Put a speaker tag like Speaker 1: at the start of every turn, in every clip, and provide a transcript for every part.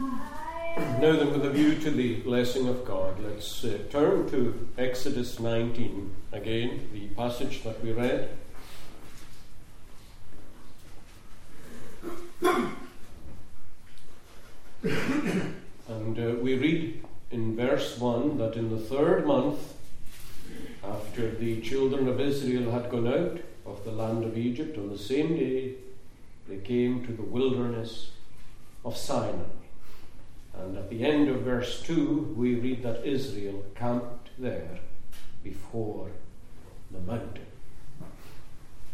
Speaker 1: Now, then, with a view to the blessing of God, let's uh, turn to Exodus 19 again, the passage that we read. and uh, we read in verse 1 that in the third month, after the children of Israel had gone out of the land of Egypt, on the same day they came to the wilderness of Sinai. And at the end of verse 2, we read that Israel camped there before the mountain.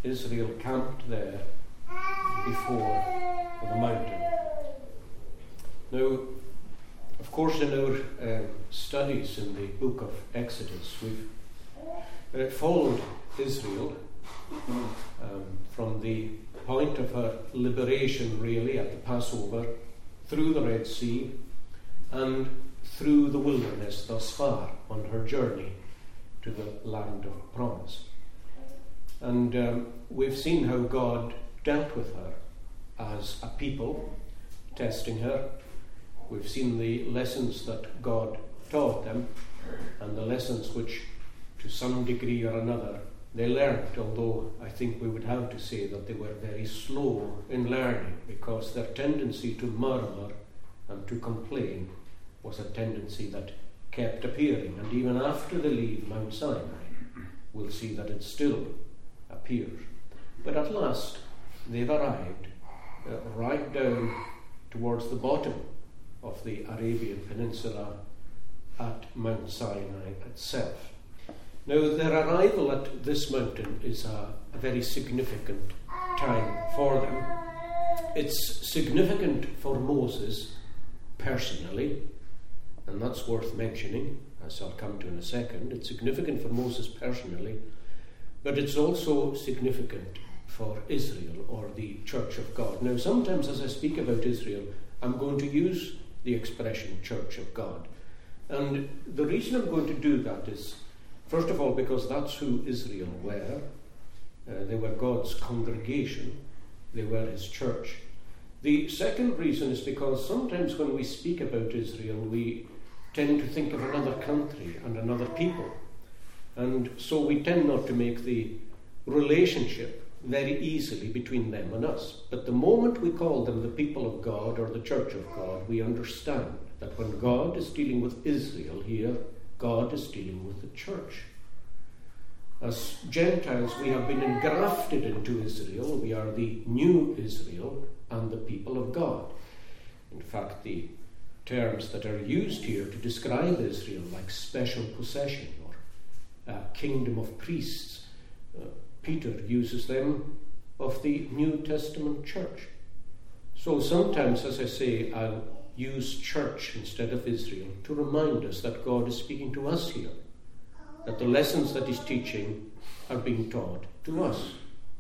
Speaker 1: Israel camped there before the mountain. Now, of course, in our uh, studies in the book of Exodus, we've uh, followed Israel um, from the point of her liberation, really, at the Passover, through the Red Sea, and through the wilderness thus far on her journey to the land of promise. And um, we've seen how God dealt with her as a people, testing her. We've seen the lessons that God taught them and the lessons which, to some degree or another, they learned, although I think we would have to say that they were very slow in learning because their tendency to murmur and to complain was a tendency that kept appearing. And even after they leave Mount Sinai, we'll see that it still appears. But at last, they've arrived uh, right down towards the bottom of the Arabian Peninsula at Mount Sinai itself. Now, their arrival at this mountain is a, a very significant time for them. It's significant for Moses personally, and that's worth mentioning, as I'll come to in a second. It's significant for Moses personally, but it's also significant for Israel or the Church of God. Now, sometimes as I speak about Israel, I'm going to use the expression Church of God. And the reason I'm going to do that is, first of all, because that's who Israel were. Uh, they were God's congregation, they were His church. The second reason is because sometimes when we speak about Israel, we tend to think of another country and another people. And so we tend not to make the relationship very easily between them and us. But the moment we call them the people of God or the church of God, we understand that when God is dealing with Israel here, God is dealing with the church. As Gentiles, we have been engrafted into Israel. We are the new Israel and the people of God. In fact, the terms that are used here to describe Israel, like special possession or uh, kingdom of priests, uh, Peter uses them of the New Testament church. So sometimes, as I say, I'll use church instead of Israel to remind us that God is speaking to us here, that the lessons that He's teaching are being taught to us,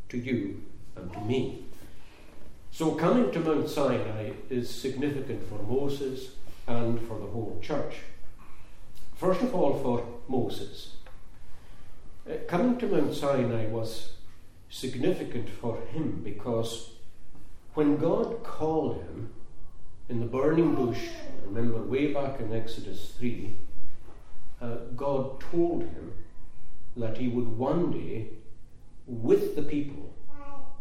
Speaker 1: to you, and to me. So coming to Mount Sinai is significant for Moses and for the whole church. First of all, for Moses. Uh, coming to Mount Sinai was significant for him because when God called him in the burning bush, remember way back in Exodus 3, uh, God told him that he would one day, with the people,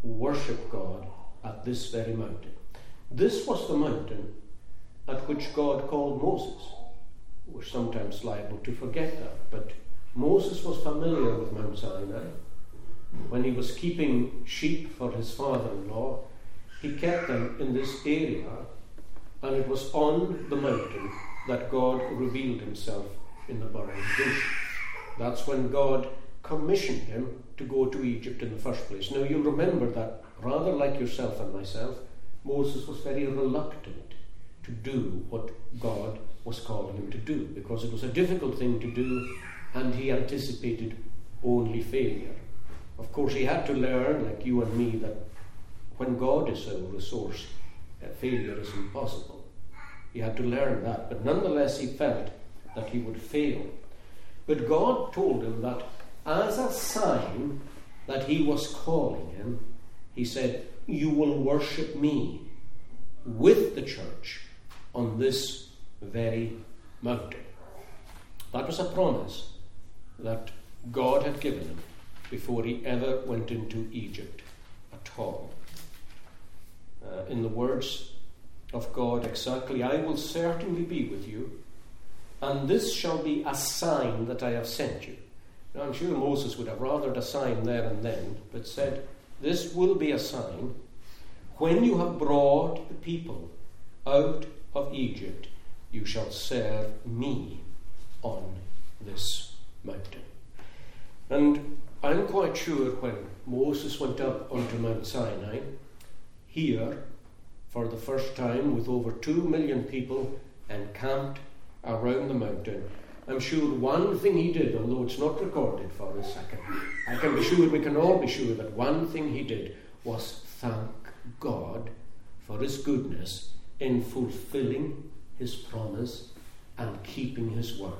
Speaker 1: worship God at this very mountain. This was the mountain at which God called Moses. We're sometimes liable to forget that, but Moses was familiar with Mount Sinai. When he was keeping sheep for his father in law, he kept them in this area, and it was on the mountain that God revealed himself in the burning bush. That's when God commissioned him to go to Egypt in the first place. Now, you'll remember that, rather like yourself and myself, Moses was very reluctant to do what God was calling him to do because it was a difficult thing to do and he anticipated only failure. Of course, he had to learn, like you and me, that when God is our resource, uh, failure is impossible. He had to learn that, but nonetheless, he felt that he would fail. But God told him that as a sign that he was calling him, he said, You will worship me with the church on this very mountain. That was a promise that God had given him before he ever went into Egypt at all. Uh, in the words of God, exactly, I will certainly be with you, and this shall be a sign that I have sent you. Now, I'm sure Moses would have rathered a sign there and then, but said, This will be a sign when you have brought the people out of Egypt, you shall serve me on this mountain. And I'm quite sure when Moses went up onto Mount Sinai, here, for the first time, with over two million people encamped around the mountain, I'm sure one thing he did, although it's not recorded for us, I can, I can be sure, we can all be sure that one thing he did was thank God for his goodness in fulfilling his promise and keeping his word.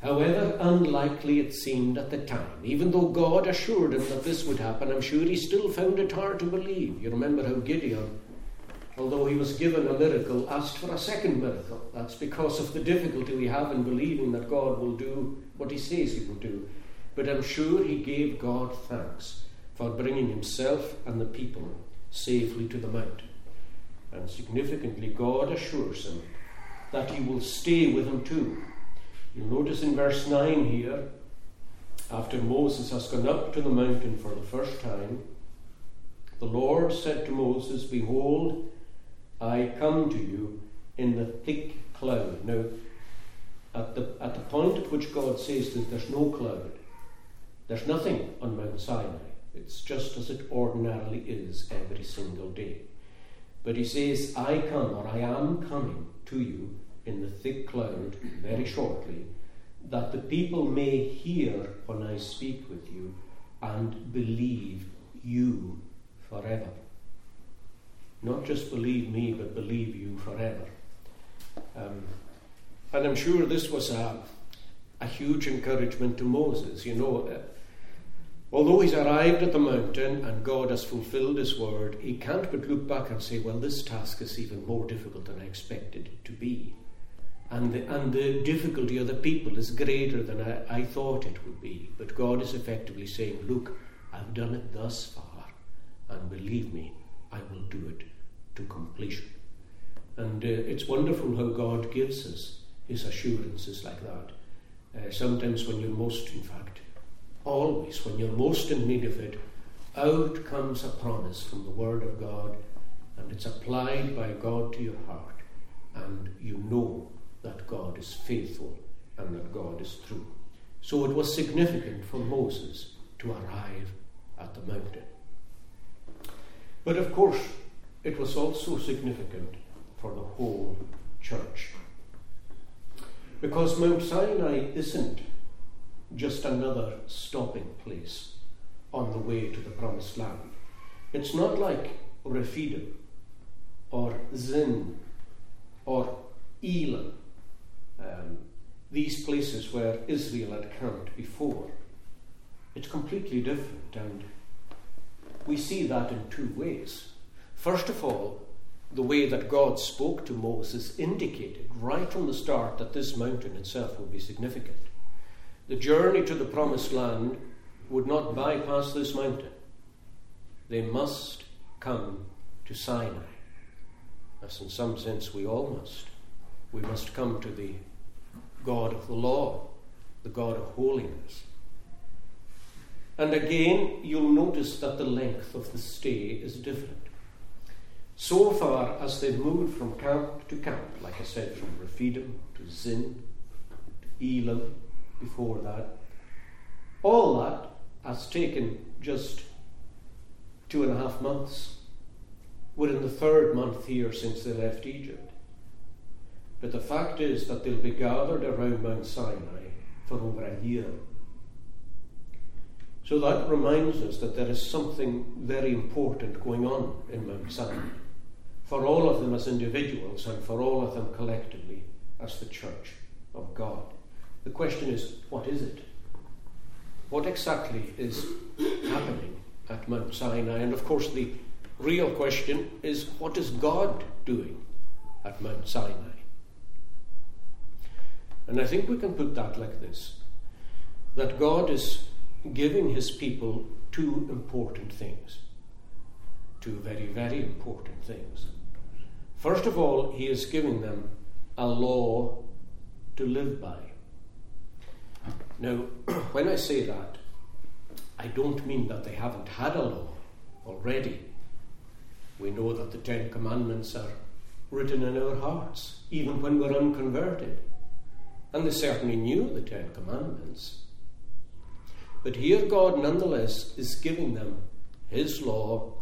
Speaker 1: However unlikely it seemed at the time, even though God assured him that this would happen, I'm sure he still found it hard to believe. You remember how Gideon, although he was given a miracle, asked for a second miracle. That's because of the difficulty we have in believing that God will do what he says he will do. But I'm sure he gave God thanks for bringing himself and the people safely to the mountain. And significantly, God assures him that he will stay with him too. You'll notice in verse 9 here, after Moses has gone up to the mountain for the first time, the Lord said to Moses, Behold, I come to you in the thick cloud. Now, at the, at the point at which God says that there's no cloud, there's nothing on Mount Sinai. It's just as it ordinarily is every single day. But he says, I come, or I am coming to you in the thick cloud very shortly, that the people may hear when I speak with you and believe you forever. Not just believe me, but believe you forever. Um, and I'm sure this was a, a huge encouragement to Moses. You know, uh, Although he's arrived at the mountain and God has fulfilled his word, he can't but look back and say, well, this task is even more difficult than I expected it to be. And the, and the difficulty of the people is greater than I, I thought it would be. But God is effectively saying, look, I've done it thus far, and believe me, I will do it to completion. And uh, it's wonderful how God gives us his assurances like that. Uh, sometimes when you're most, in fact, always, when you're most in need of it, out comes a promise from the Word of God, and it's applied by God to your heart, and you know that God is faithful and that God is true. So it was significant for Moses to arrive at the mountain. But of course, it was also significant for the whole church. Because Mount Sinai isn't just another stopping place on the way to the promised land. It's not like Rephidim or Zin or Elim, um, these places where Israel had camped before. It's completely different, and we see that in two ways. First of all, the way that God spoke to Moses indicated right from the start that this mountain itself would be significant. The journey to the promised land would not bypass this mountain. They must come to Sinai. As in some sense we all must. We must come to the God of the law, the God of holiness. And again, you'll notice that the length of the stay is different. So far as they've moved from camp to camp, like I said, from Rephidim to Zin to Elim before that. All that has taken just two and a half months. We're in the third month here since they left Egypt. But the fact is that they'll be gathered around Mount Sinai for over a year. So that reminds us that there is something very important going on in Mount Sinai for all of them as individuals and for all of them collectively as the church of God. The question is, what is it? What exactly is happening at Mount Sinai? And of course, the real question is, what is God doing at Mount Sinai. And I think we can put that like this that God is giving his people two important things. Two very, very important things. First of all, he is giving them a law to live by. Now, when I say that, I don't mean that they haven't had a law already. We know that the Ten Commandments are written in our hearts, even when we're unconverted. And they certainly knew the Ten Commandments. But here, God nonetheless is giving them His law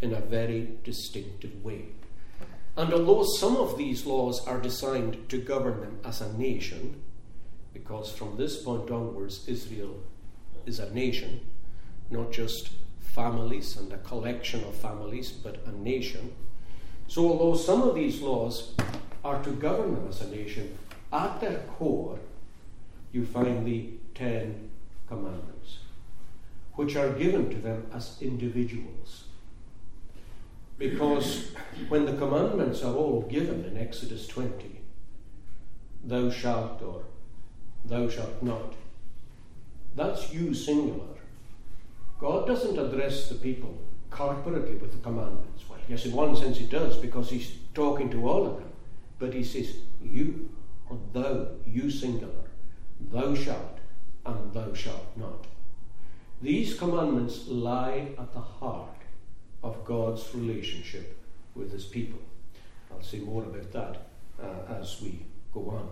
Speaker 1: in a very distinctive way. And although some of these laws are designed to govern them as a nation, because from this point onwards, Israel is a nation, not just families and a collection of families, but a nation. So, although some of these laws are to govern them as a nation, at their core, you find the Ten Commandments, which are given to them as individuals. Because when the commandments are all given in Exodus 20, thou shalt or thou shalt not, that's you singular. God doesn't address the people corporately with the commandments. Well, yes, in one sense he does, because he's talking to all of them. But he says, you, or thou, you singular, thou shalt, and thou shalt not. These commandments lie at the heart of God's relationship with his people. I'll say more about that uh, as we go on.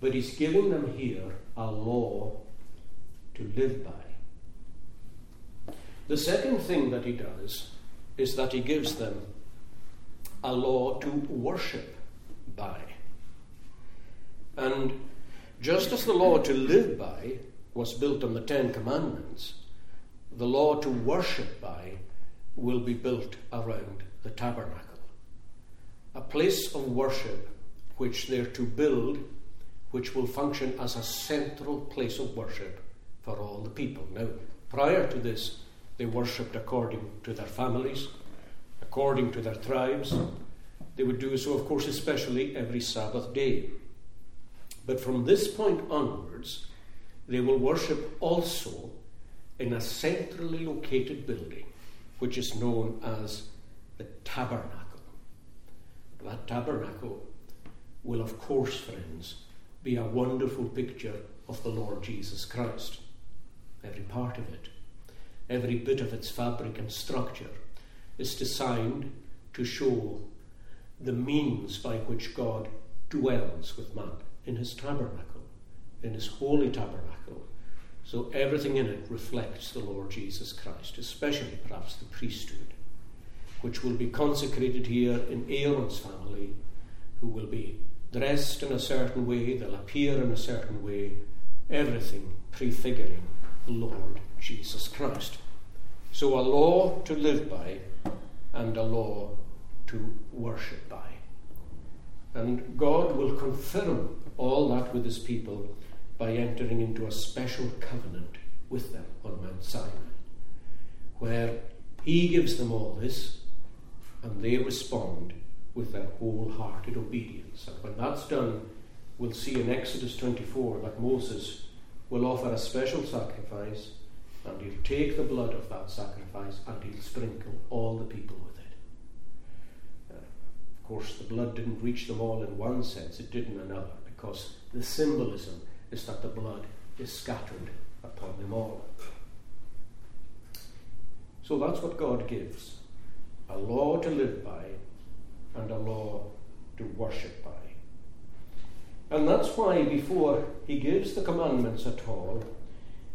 Speaker 1: But he's giving them here a law to live by. The second thing that he does is that he gives them a law to worship by. And just as the law to live by was built on the Ten Commandments, the law to worship by will be built around the tabernacle. A place of worship which they're to build, which will function as a central place of worship for all the people. Now, prior to this, they worshipped according to their families, according to their tribes. They would do so, of course, especially every Sabbath day. But from this point onwards, they will worship also in a centrally located building, which is known as the tabernacle. That tabernacle will, of course, friends, be a wonderful picture of the Lord Jesus Christ. Every part of it every bit of its fabric and structure is designed to show the means by which God dwells with man in his tabernacle, in his holy tabernacle. So everything in it reflects the Lord Jesus Christ, especially perhaps the priesthood, which will be consecrated here in Aaron's family, who will be dressed in a certain way, they'll appear in a certain way, everything prefiguring the Lord Jesus Christ. So, a law to live by and a law to worship by. And God will confirm all that with his people by entering into a special covenant with them on Mount Sinai, where he gives them all this and they respond with their wholehearted obedience. And when that's done, we'll see in Exodus 24 that Moses will offer a special sacrifice and he'll take the blood of that sacrifice and he'll sprinkle all the people with it. Uh, of course, the blood didn't reach them all in one sense, it did in another, because the symbolism is that the blood is scattered upon them all. So that's what God gives a law to live by and a law to worship by. And that's why, before he gives the commandments at all,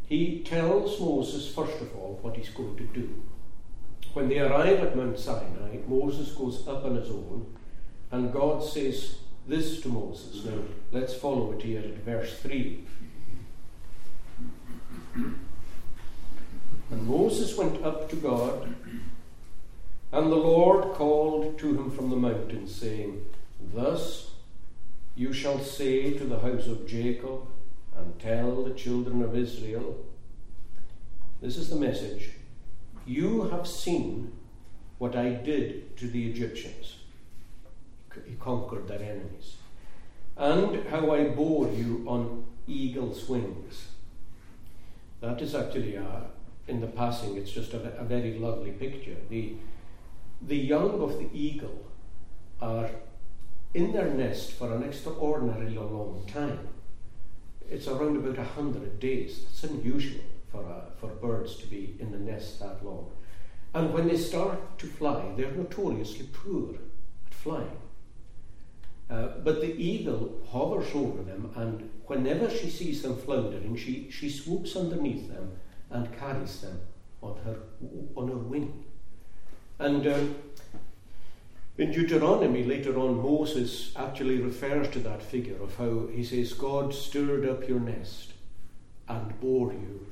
Speaker 1: he tells Moses, first of all, what he's going to do. When they arrive at Mount Sinai, Moses goes up on his own, and God says this to Moses. Now, let's follow it here at verse 3. And Moses went up to God, and the Lord called to him from the mountain, saying, Thus you shall say to the house of Jacob, and tell the children of Israel this is the message you have seen what I did to the Egyptians. He conquered their enemies. And how I bore you on eagle's wings. That is actually, a, in the passing, it's just a, a very lovely picture. The, the young of the eagle are in their nest for an extraordinarily long time. It's around about a hundred days. It's unusual for, uh, for birds to be in the nest that long. And when they start to fly, they're notoriously poor at flying. Uh, but the eagle hovers over them, and whenever she sees them floundering, she, she swoops underneath them and carries them on her, on her wing. And um, in Deuteronomy, later on, Moses actually refers to that figure of how he says, God stirred up your nest and bore you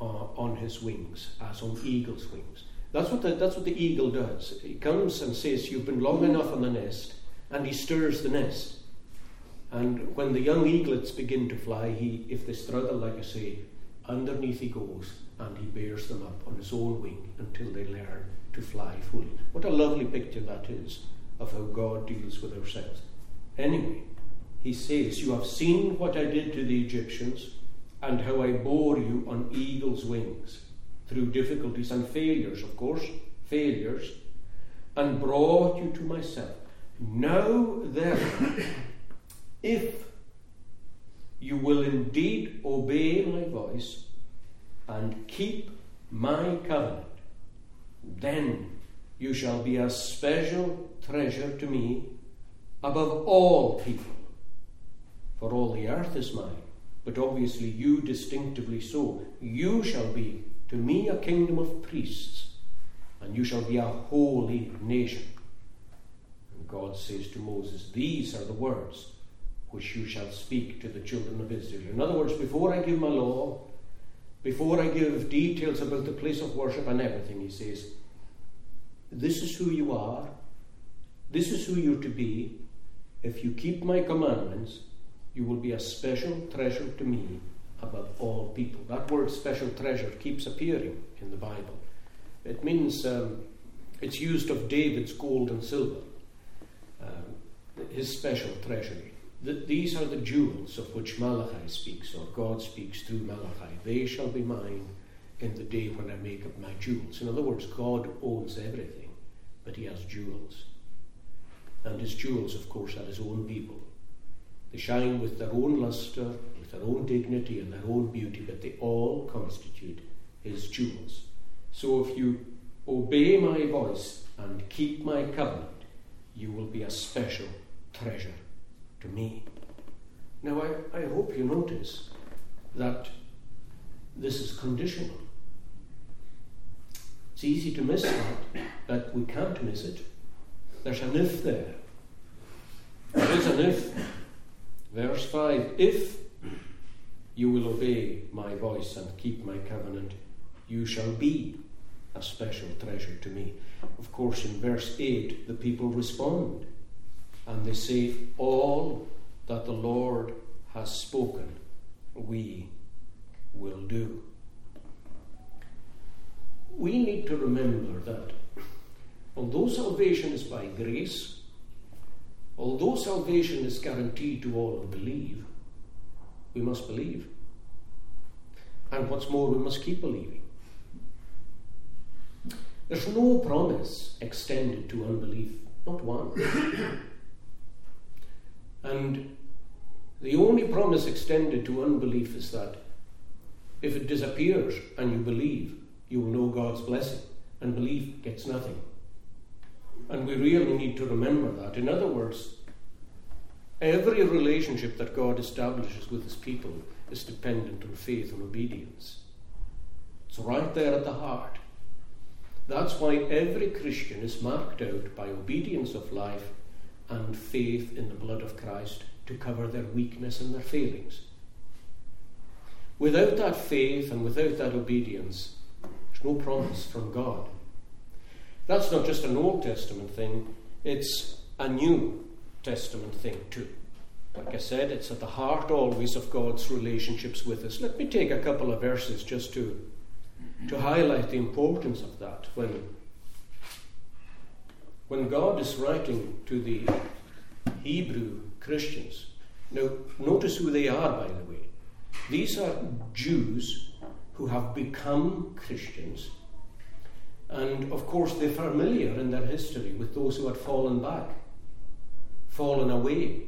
Speaker 1: uh, on his wings, as on eagle's wings. That's what, the, that's what the eagle does. He comes and says, You've been long enough on the nest, and he stirs the nest. And when the young eaglets begin to fly, he, if they struggle, like I say, underneath he goes and he bears them up on his own wing until they learn to fly fully. What a lovely picture that is of how God deals with ourselves. Anyway, he says, You have seen what I did to the Egyptians and how I bore you on eagle's wings through difficulties and failures, of course, failures, and brought you to myself. Now, therefore, if you will indeed obey my voice and keep my covenant, then you shall be a special treasure to me above all people. For all the earth is mine, but obviously you distinctively so. You shall be to me a kingdom of priests, and you shall be a holy nation. God says to Moses, These are the words which you shall speak to the children of Israel. In other words, before I give my law, before I give details about the place of worship and everything, he says, This is who you are, this is who you're to be. If you keep my commandments, you will be a special treasure to me above all people. That word special treasure keeps appearing in the Bible. It means um, it's used of David's gold and silver, his special treasury. these are the jewels of which Malachi speaks, or God speaks through Malachi. They shall be mine in the day when I make up my jewels. In other words, God owns everything, but he has jewels. And his jewels, of course, are his own people. They shine with their own lustre, with their own dignity and their own beauty, but they all constitute his jewels. So if you obey my voice and keep my covenant, you will be a special treasure to me. Now, I, I hope you notice that this is conditional. It's easy to miss that, but we can't miss it. There's an if there. There is an if. Verse 5 If you will obey my voice and keep my covenant, you shall be a special treasure to me. Of course, in verse 8, the people respond and they say, All that the Lord has spoken, we will do. We need to remember that although salvation is by grace, although salvation is guaranteed to all who believe, we must believe. And what's more, we must keep believing. There's no promise extended to unbelief, not one. And the only promise extended to unbelief is that if it disappears and you believe, you will know God's blessing, and belief gets nothing. And we really need to remember that. In other words, Every relationship that God establishes with his people is dependent on faith and obedience. It's right there at the heart. That's why every Christian is marked out by obedience of life and faith in the blood of Christ to cover their weakness and their failings. Without that faith and without that obedience, there's no promise from God. That's not just an Old Testament thing, it's a new Testament thing too. Like I said, it's at the heart always of God's relationships with us. Let me take a couple of verses just to, to highlight the importance of that. When, when God is writing to the Hebrew Christians. Now, notice who they are, by the way. These are Jews who have become Christians, and of course, they're familiar in their history with those who had fallen back, fallen away.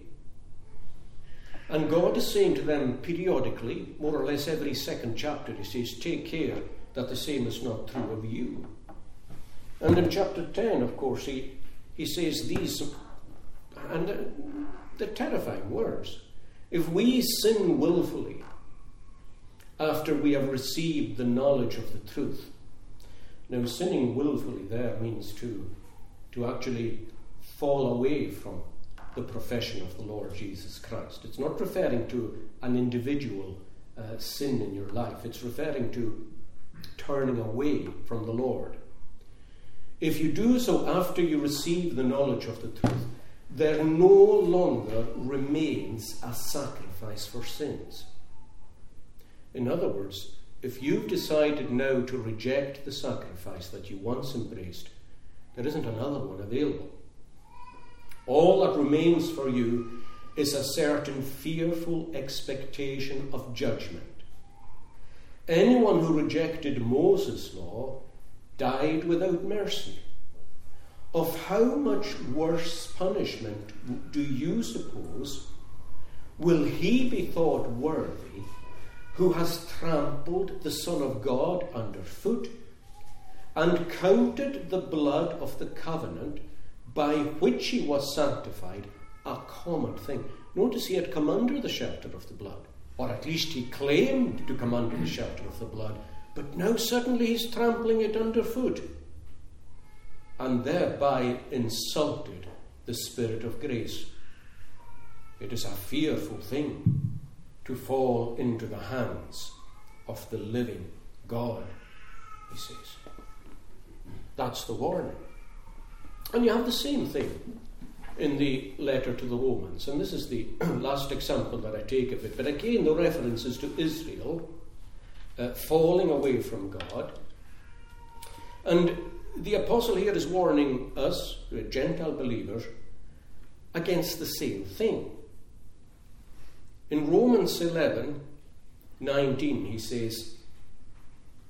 Speaker 1: And God is saying to them periodically, more or less every second chapter, He says, Take care that the same is not true of you. And in chapter 10, of course, He, he says these, and they're terrifying words. If we sin willfully after we have received the knowledge of the truth, now sinning willfully there means to, to actually fall away from the profession of the Lord Jesus Christ. It's not referring to an individual uh, sin in your life, it's referring to turning away from the Lord. If you do so after you receive the knowledge of the truth, there no longer remains a sacrifice for sins. In other words, if you've decided now to reject the sacrifice that you once embraced, there isn't another one available. All that remains for you is a certain fearful expectation of judgment. Anyone who rejected Moses' law died without mercy. Of how much worse punishment do you suppose will he be thought worthy who has trampled the Son of God underfoot and counted the blood of the covenant by which he was sanctified a common thing? Notice he had come under the shelter of the blood, or at least he claimed to come under the shelter of the blood, but now suddenly he's trampling it underfoot and thereby insulted the Spirit of grace. It is a fearful thing to fall into the hands of the living God, he says. That's the warning. And you have the same thing in the letter to the Romans. And this is the last example that I take of it. But again, the references to Israel uh, falling away from God. And the apostle here is warning us, Gentile believers, against the same thing. In Romans 11 19, he says,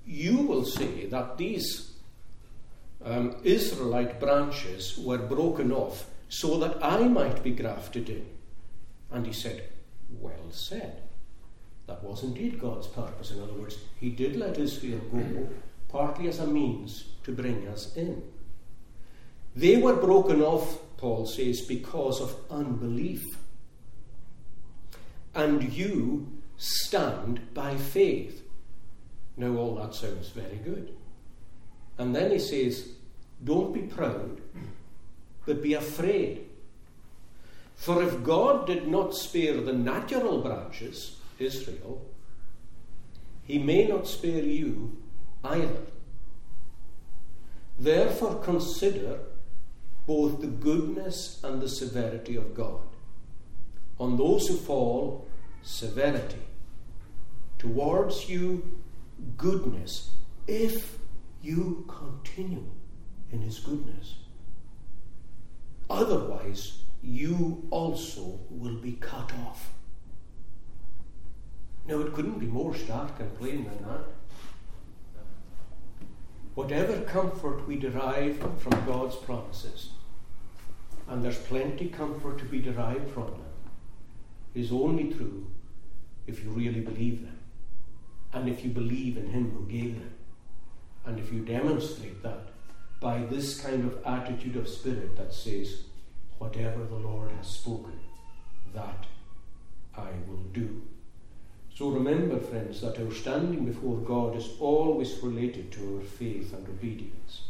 Speaker 1: You will say that these um, Israelite branches were broken off so that I might be grafted in. And he said, Well said. That was indeed God's purpose. In other words, He did let Israel go, partly as a means to bring us in. They were broken off, Paul says, because of unbelief. And you stand by faith. Now, all that sounds very good. And then he says, Don't be proud, but be afraid. For if God did not spare the natural branches, Israel, he may not spare you either. Therefore, consider both the goodness and the severity of God. On those who fall, severity. Towards you, goodness, if you continue in His goodness. Otherwise, you also will be cut off. Now, it couldn't be more stark and plain than that. Whatever comfort we derive from God's promises, and there's plenty comfort to be derived from them, is only true if you really believe them, and if you believe in Him who gave them, and if you demonstrate that by this kind of attitude of spirit that says, Whatever the Lord has spoken, that I will do. So remember, friends, that our standing before God is always related to our faith and obedience,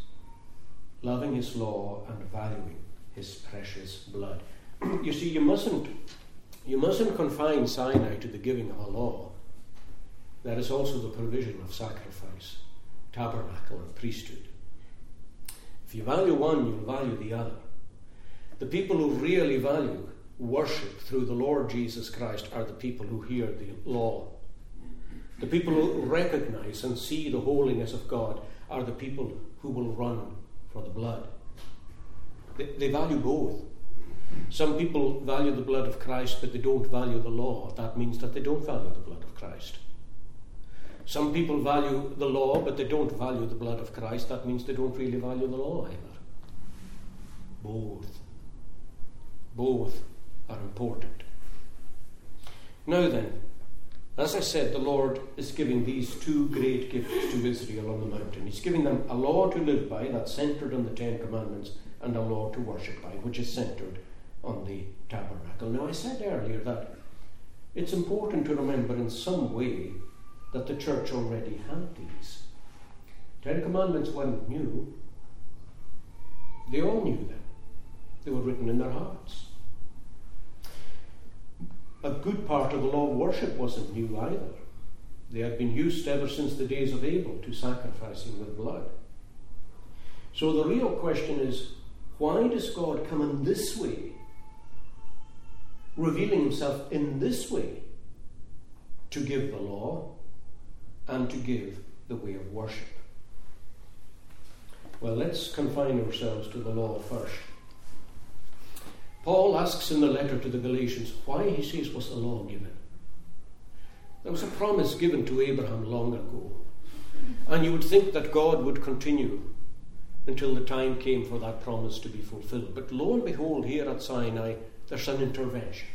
Speaker 1: loving His law and valuing His precious blood. you see, you mustn't, you mustn't confine Sinai to the giving of a law. There is also the provision of sacrifice, tabernacle, and priesthood. If you value one, you'll value the other. The people who really value worship through the Lord Jesus Christ are the people who hear the law. The people who recognize and see the holiness of God are the people who will run for the blood. They, they value both. Some people value the blood of Christ, but they don't value the law. That means that they don't value the blood of Christ. Some people value the law, but they don't value the blood of Christ. That means they don't really value the law either. Both. Both are important. Now then, as I said, the Lord is giving these two great gifts to Israel on the mountain. He's giving them a law to live by that's centered on the Ten Commandments and a law to worship by, which is centered on the tabernacle. Now, I said earlier that it's important to remember in some way that the church already had these. Ten Commandments weren't new, they all knew them, they were written in their hearts. A good part of the law of worship wasn't new either. They had been used ever since the days of Abel to sacrificing with blood. So the real question is why does God come in this way, revealing himself in this way to give the law and to give the way of worship? Well, let's confine ourselves to the law first. Paul asks in the letter to the Galatians why, he says, was the law given? There was a promise given to Abraham long ago. And you would think that God would continue until the time came for that promise to be fulfilled. But lo and behold, here at Sinai, there's an intervention.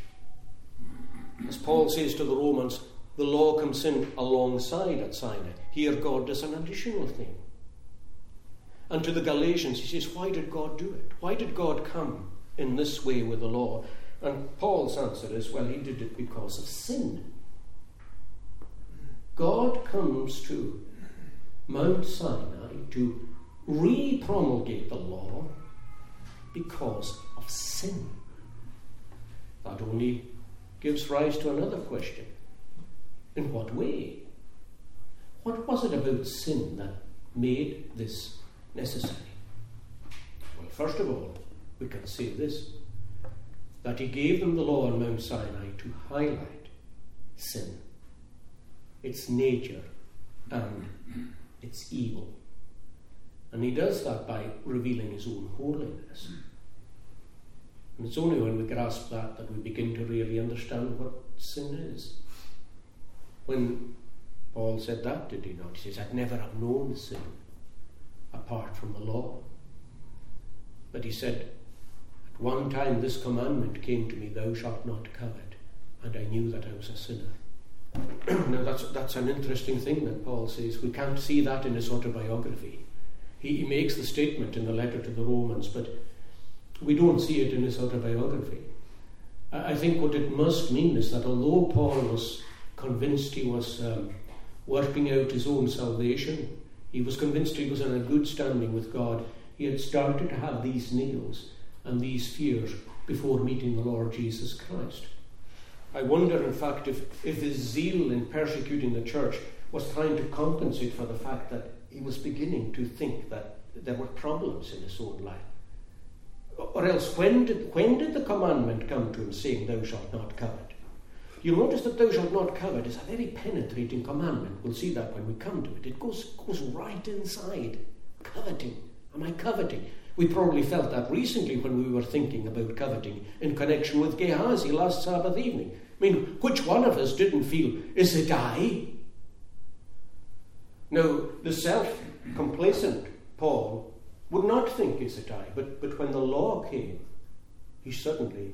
Speaker 1: As Paul says to the Romans, the law comes in alongside at Sinai. Here, God does an additional thing. And to the Galatians, he says, Why did God do it? Why did God come in this way with the law? And Paul's answer is, Well, he did it because of sin. God comes to Mount Sinai to re promulgate the law because of sin. That only gives rise to another question In what way? What was it about sin that made this necessary? Well, first of all, we can say this that he gave them the law on Mount Sinai to highlight sin, its nature, and its evil. And he does that by revealing his own holiness. And it's only when we grasp that that we begin to really understand what sin is. When Paul said that, did he not? He says, I'd never have known sin apart from the law. But he said, one time this commandment came to me, Thou shalt not covet. And I knew that I was a sinner. now that's, that's an interesting thing that Paul says. We can't see that in his autobiography. He, he makes the statement in the letter to the Romans, but we don't see it in his autobiography. I think what it must mean is that although Paul was convinced he was um, working out his own salvation, he was convinced he was in a good standing with God, he had started to have these nails and these fears before meeting the Lord Jesus Christ. I wonder, in fact, if, if his zeal in persecuting the church was trying to compensate for the fact that he was beginning to think that there were problems in his own life. Or else, when did, when did the commandment come to him saying, Thou shalt not covet? You'll notice that thou shalt not covet is a very penetrating commandment. We'll see that when we come to it. It goes, goes right inside. Coveting. Am I coveting? We probably felt that recently when we were thinking about coveting in connection with Gehazi last Sabbath evening. I mean, which one of us didn't feel, is it I? Now, the self complacent Paul would not think is it I, but, but when the law came, he suddenly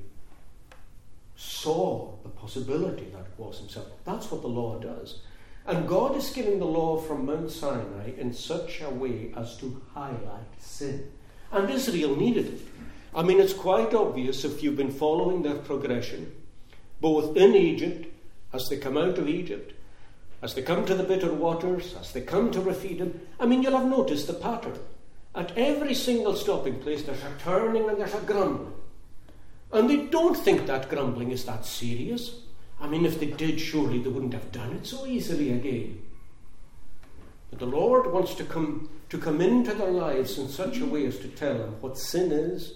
Speaker 1: saw the possibility that it was himself. That's what the law does. And God is giving the law from Mount Sinai in such a way as to highlight sin. And Israel needed it. I mean, it's quite obvious if you've been following their progression, both in Egypt, as they come out of Egypt, as they come to the bitter waters, as they come to Rephidim, I mean, you'll have noticed the pattern. At every single stopping place, there's a turning and there's a grumbling. And they don't think that grumbling is that serious. I mean, if they did, surely they wouldn't have done it so easily again. But the Lord wants to come, to come into their lives in such a way as to tell them what sin is,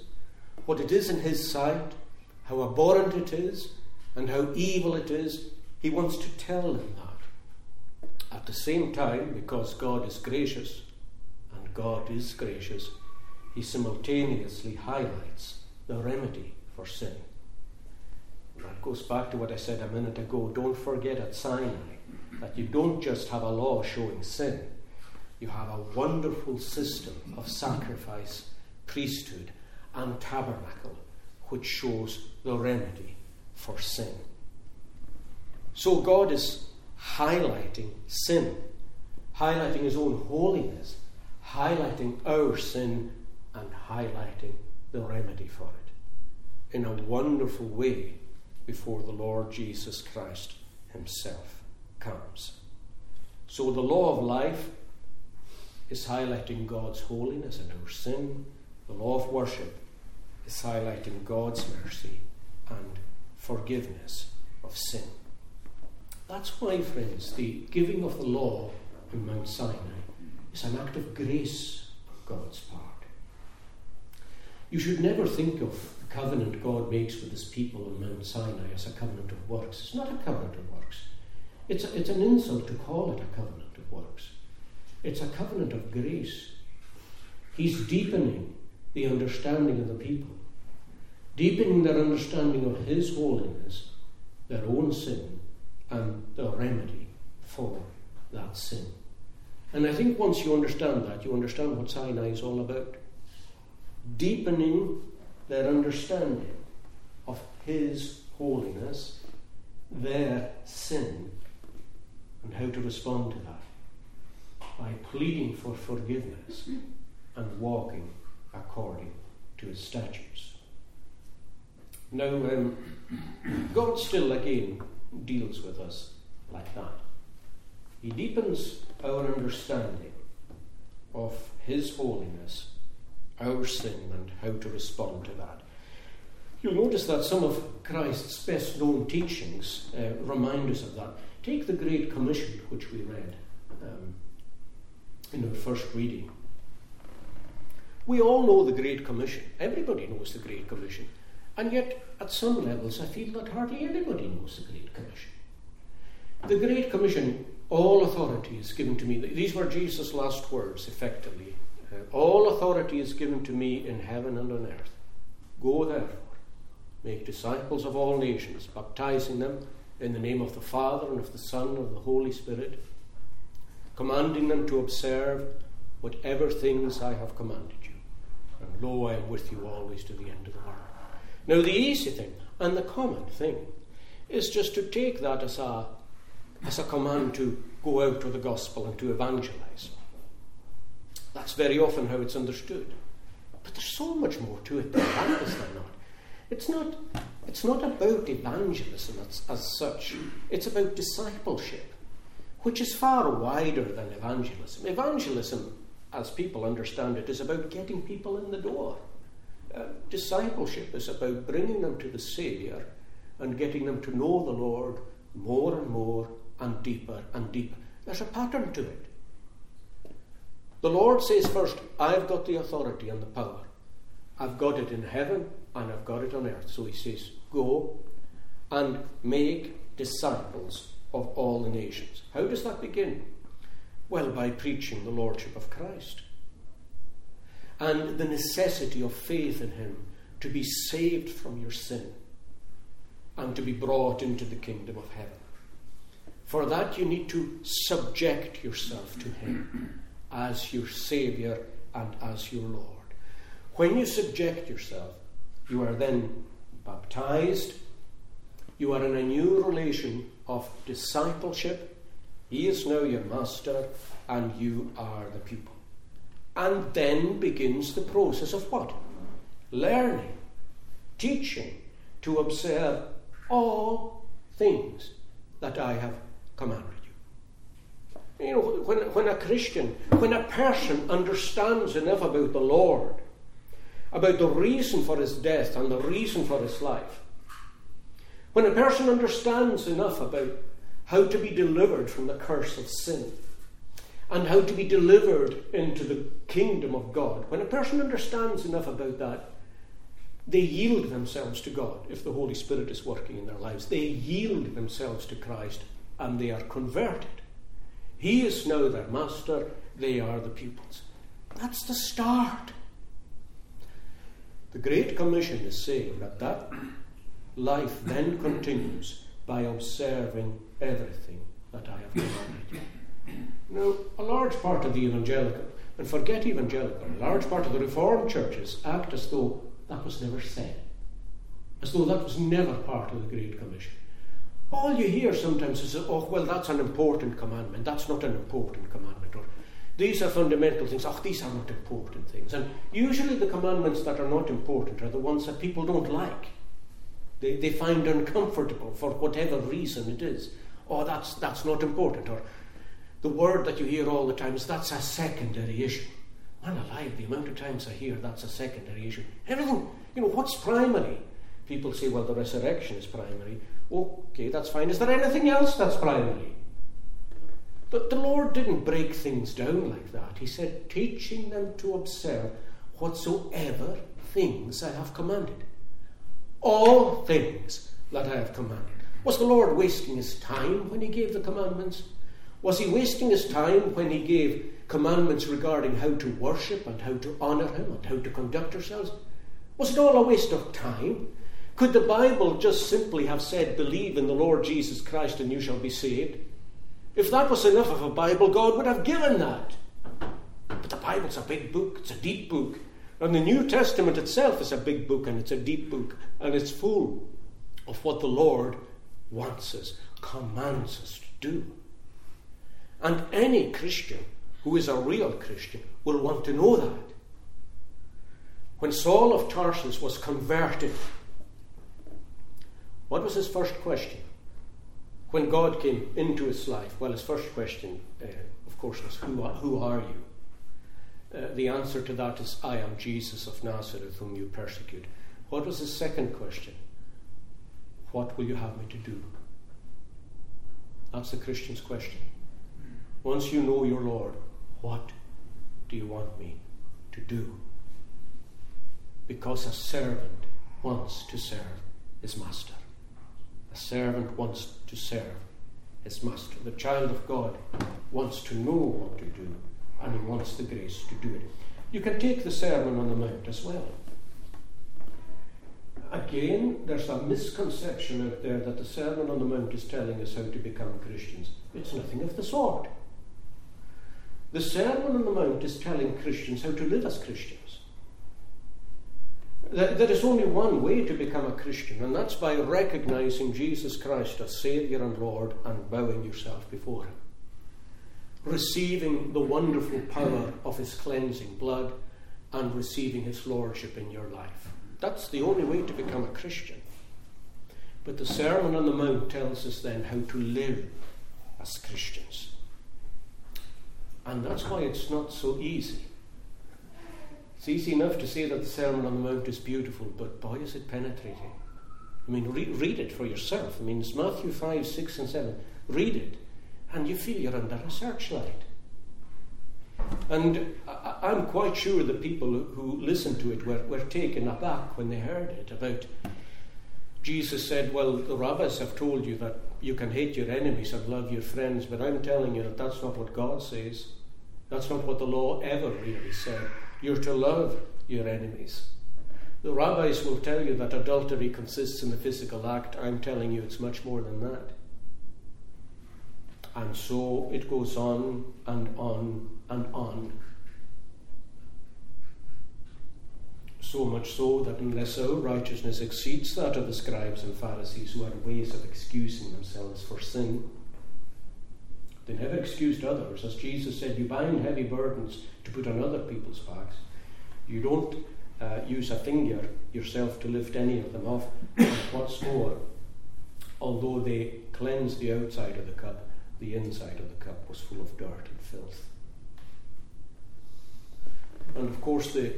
Speaker 1: what it is in His sight, how abhorrent it is, and how evil it is. He wants to tell them that. At the same time, because God is gracious and God is gracious, He simultaneously highlights the remedy for sin. that goes back to what I said a minute ago. Don't forget at Sinai that you don't just have a law showing sin, you have a wonderful system of sacrifice, priesthood, and tabernacle which shows the remedy for sin. So God is highlighting sin, highlighting His own holiness, highlighting our sin, and highlighting the remedy for it in a wonderful way before the Lord Jesus Christ Himself comes. So the law of life is highlighting God's holiness and our sin. The law of worship is highlighting God's mercy and forgiveness of sin. That's why, friends, the giving of the law in Mount Sinai is an act of grace on God's part. You should never think of the covenant God makes with his people in Mount Sinai as a covenant of works. It's not a covenant of works. It's, a, it's an insult to call it a covenant of works. It's a covenant of grace. He's deepening the understanding of the people, deepening their understanding of His holiness, their own sin, and the remedy for that sin. And I think once you understand that, you understand what Sinai is all about. Deepening their understanding of His holiness, their sin, and how to respond to that by pleading for forgiveness and walking according to His statutes. Now, um, God still again deals with us like that. He deepens our understanding of His holiness, our sin, and how to respond to that. You'll notice that some of Christ's best known teachings uh, remind us of that. Take the Great Commission, which we read um, in our first reading. We all know the Great Commission. Everybody knows the Great Commission. And yet, at some levels, I feel that hardly anybody knows the Great Commission. The Great Commission, all authority is given to me. These were Jesus' last words, effectively. Uh, all authority is given to me in heaven and on earth. Go therefore, make disciples of all nations, baptizing them in the name of the Father and of the Son and of the Holy Spirit, commanding them to observe whatever things I have commanded you. And lo, I am with you always to the end of the world. Now, the easy thing and the common thing is just to take that as a, as a command to go out with the gospel and to evangelize. That's very often how it's understood. But there's so much more to it than that, is there not? It's not, it's not about evangelism as, as such, it's about discipleship, which is far wider than evangelism. Evangelism, as people understand it, is about getting people in the door. Uh, discipleship is about bringing them to the Saviour and getting them to know the Lord more and more and deeper and deeper. There's a pattern to it. The Lord says first, I've got the authority and the power. I've got it in heaven and I've got it on earth. So he says, Go and make disciples of all the nations. How does that begin? Well, by preaching the Lordship of Christ and the necessity of faith in Him to be saved from your sin and to be brought into the kingdom of heaven. For that, you need to subject yourself to Him as your Saviour and as your Lord. When you subject yourself, you are then baptized. You are in a new relation of discipleship. He is now your master, and you are the pupil. And then begins the process of what? Learning, teaching, to observe all things that I have commanded you. You know, when, when a Christian, when a person understands enough about the Lord about the reason for his death and the reason for his life. When a person understands enough about how to be delivered from the curse of sin and how to be delivered into the kingdom of God, when a person understands enough about that, they yield themselves to God if the Holy Spirit is working in their lives. They yield themselves to Christ and they are converted. He is now their master, they are the pupils. That's the start. The Great Commission is saying that that life then continues by observing everything that I have commanded you. Now, a large part of the evangelical, and forget evangelical, a large part of the Reformed churches act as though that was never said, as though that was never part of the Great Commission. All you hear sometimes is, oh, well, that's an important commandment, that's not an important commandment, or these are fundamental things, oh, these are not important things. And usually the commandments that are not important are the ones that people don't like. They, they find uncomfortable for whatever reason it is. Oh, that's, that's not important. Or the word that you hear all the time is that's a secondary issue. Man alive, the amount of times I hear that's a secondary issue. Everything, you know, what's primary? People say, well, the resurrection is primary. Okay, that's fine. Is there anything else that's primary? But the Lord didn't break things down like that. He said, teaching them to observe whatsoever things I have commanded. All things that I have commanded. Was the Lord wasting his time when he gave the commandments? Was he wasting his time when he gave commandments regarding how to worship and how to honour him and how to conduct ourselves? Was it all a waste of time? Could the Bible just simply have said, Believe in the Lord Jesus Christ and you shall be saved? If that was enough of a Bible, God would have given that. But the Bible's a big book, it's a deep book. And the New Testament itself is a big book and it's a deep book, and it's full of what the Lord wants us, commands us to do. And any Christian who is a real Christian will want to know that. When Saul of Tarsus was converted, what was his first question? When God came into his life, well, his first question, uh, of course, was, Who are, who are you? Uh, the answer to that is, I am Jesus of Nazareth, whom you persecute. What was his second question? What will you have me to do? That's the Christian's question. Once you know your Lord, what do you want me to do? Because a servant wants to serve his master. A servant wants to serve his master. The child of God wants to know what to do, and he wants the grace to do it. You can take the Sermon on the Mount as well. Again, there's a misconception out there that the Sermon on the Mount is telling us how to become Christians. It's nothing of the sort. The Sermon on the Mount is telling Christians how to live as Christians. There is only one way to become a Christian, and that's by recognizing Jesus Christ as Saviour and Lord and bowing yourself before Him. Receiving the wonderful power of His cleansing blood and receiving His Lordship in your life. That's the only way to become a Christian. But the Sermon on the Mount tells us then how to live as Christians. And that's why it's not so easy. It's easy enough to say that the Sermon on the Mount is beautiful, but boy, is it penetrating. I mean, re- read it for yourself. I mean, it's Matthew 5, 6, and 7. Read it, and you feel you're under a searchlight. And I- I'm quite sure the people who listened to it were, were taken aback when they heard it about. Jesus said, Well, the rabbis have told you that you can hate your enemies and love your friends, but I'm telling you that that's not what God says. That's not what the law ever really said. You're to love your enemies. The rabbis will tell you that adultery consists in the physical act. I'm telling you it's much more than that. And so it goes on and on and on. So much so that unless our righteousness exceeds that of the scribes and Pharisees who had ways of excusing themselves for sin, they never excused others. As Jesus said, you bind heavy burdens to put on other people's backs. You don't uh, use a finger yourself to lift any of them off. And what's more, although they cleanse the outside of the cup, the inside of the cup was full of dirt and filth. And of course, the,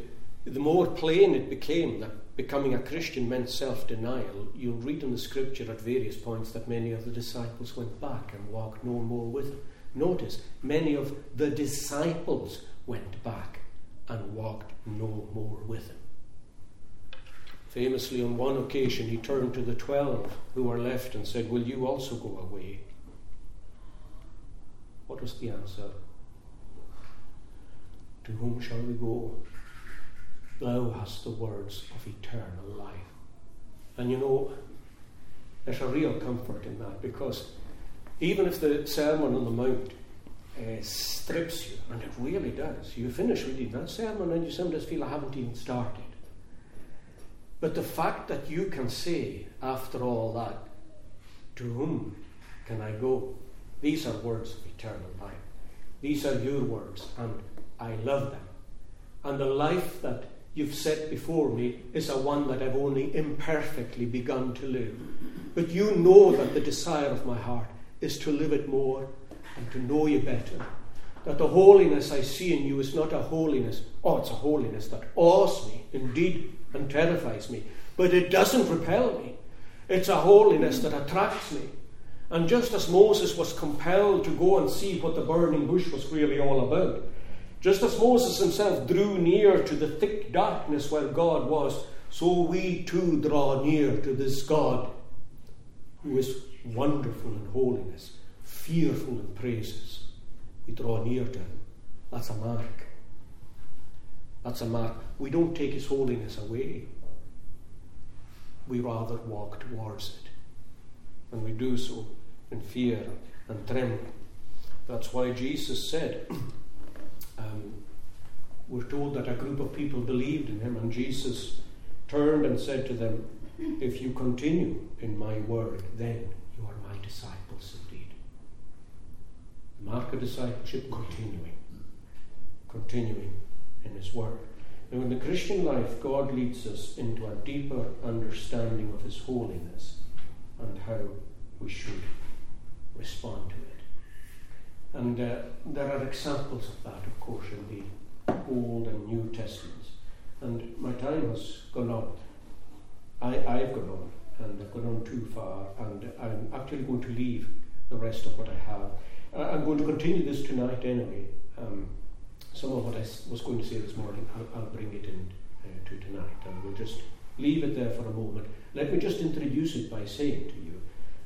Speaker 1: the more plain it became that becoming a Christian meant self denial, you'll read in the scripture at various points that many of the disciples went back and walked no more with him. Notice, many of the disciples went back and walked no more with him. Famously, on one occasion, he turned to the twelve who were left and said, Will you also go away? What was the answer? To whom shall we go? thou hast the words of eternal life. And you know, there's a real comfort in that because even if the Sermon on the Mount uh, strips you, and it really does, you finish reading that sermon and you sometimes feel I haven't even started. But the fact that you can say, after all that, to whom can I go? These are words eternal life. These are your words, and I love them. And the life that you've set before me is a one that I've only imperfectly begun to live. But you know that the desire of my heart is to live it more and to know you better. That the holiness I see in you is not a holiness, oh, it's a holiness that awes me, indeed, and terrifies me. But it doesn't repel me. It's a holiness that attracts me. And just as Moses was compelled to go and see what the burning bush was really all about, just as Moses himself drew near to the thick darkness where God was, so we too draw near to this God who is wonderful in holiness, fearful in praises. We draw near to him. That's a mark. That's a mark. We don't take his holiness away. We rather walk towards it. And we do so in fear and trembling. That's why Jesus said, um, we're told that a group of people believed in him, and Jesus turned and said to them, If you continue in my word, then you are my disciples indeed. The mark of discipleship, continuing. Continuing in his word. Now, in the Christian life, God leads us into a deeper understanding of his holiness and how we should respond to it. And uh, there are examples of that, of course, in the Old and New Testaments. And my time has gone on. I, I've gone on, and I've gone on too far, and I'm actually going to leave the rest of what I have. Uh, I'm going to continue this tonight anyway. Um, some of what I was going to say this morning, I'll, I'll bring it in uh, to tonight, and we'll just leave it there for a moment. Let me just introduce it by saying to you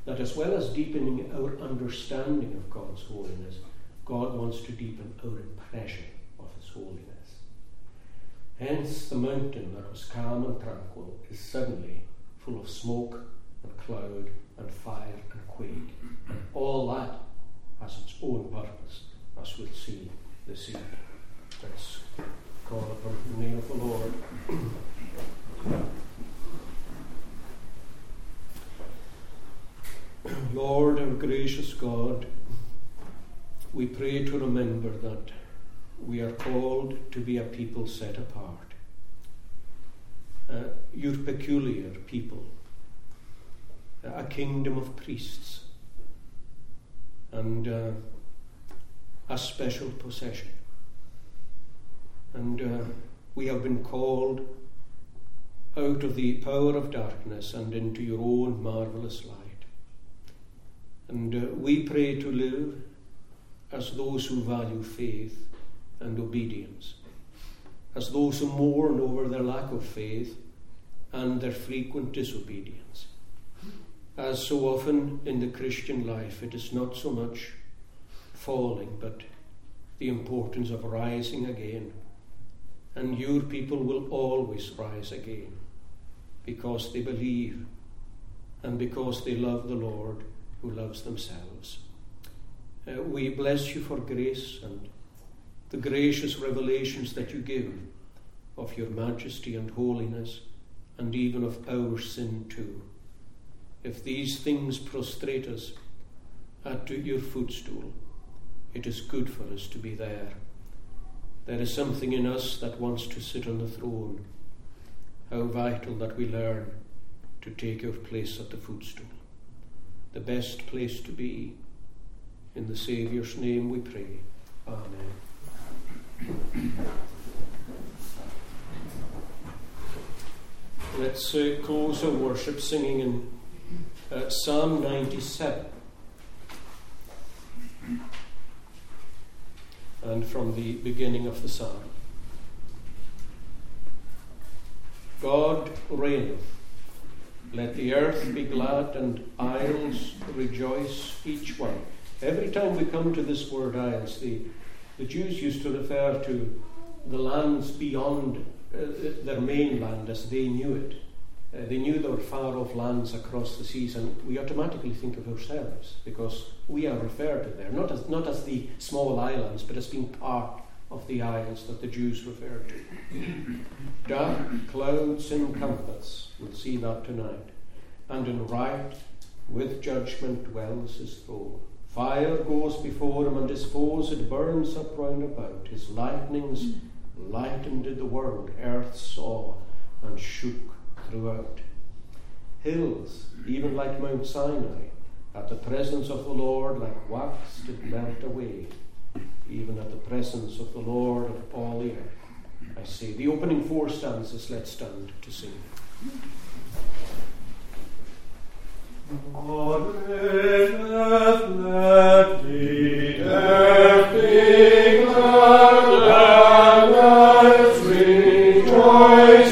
Speaker 1: that as well as deepening our understanding of God's holiness, God wants to deepen our impression of His holiness. Hence, the mountain that was calm and tranquil is suddenly full of smoke and cloud and fire and quake. And all that has its own purpose, as we'll see this evening. Let's call upon the name of the Lord. Lord, our gracious God, we pray to remember that we are called to be a people set apart. Uh, your peculiar people, a kingdom of priests, and uh, a special possession. And uh, we have been called out of the power of darkness and into your own marvelous light. And uh, we pray to live as those who value faith and obedience, as those who mourn over their lack of faith and their frequent disobedience. As so often in the Christian life, it is not so much falling, but the importance of rising again. And your people will always rise again because they believe and because they love the Lord who loves themselves. Uh, we bless you for grace and the gracious revelations that you give of your majesty and holiness, and even of our sin too. If these things prostrate us at your footstool, it is good for us to be there. There is something in us that wants to sit on the throne. How vital that we learn to take our place at the footstool the best place to be. In the Saviour's name we pray. Amen. Let's uh, close our worship singing in uh, Psalm 97. And from the beginning of the psalm God reigneth. Let the earth be glad and isles rejoice, each one. Every time we come to this word isles, the, the Jews used to refer to the lands beyond uh, their mainland as they knew it. Uh, they knew there were far off lands across the seas, and we automatically think of ourselves because we are referred to there, not as, not as the small islands, but as being part of the isles that the Jews referred to. Dark clouds encompass, we'll see that tonight, and in right with judgment dwells his throne. Fire goes before him, and his foes it burns up round about. His lightnings lightened the world, earth saw and shook throughout. Hills, even like Mount Sinai, at the presence of the Lord, like wax did melt away, even at the presence of the Lord of all the earth. I say, the opening four stanzas, let's stand to sing.
Speaker 2: God let the earth be glad, and let rejoice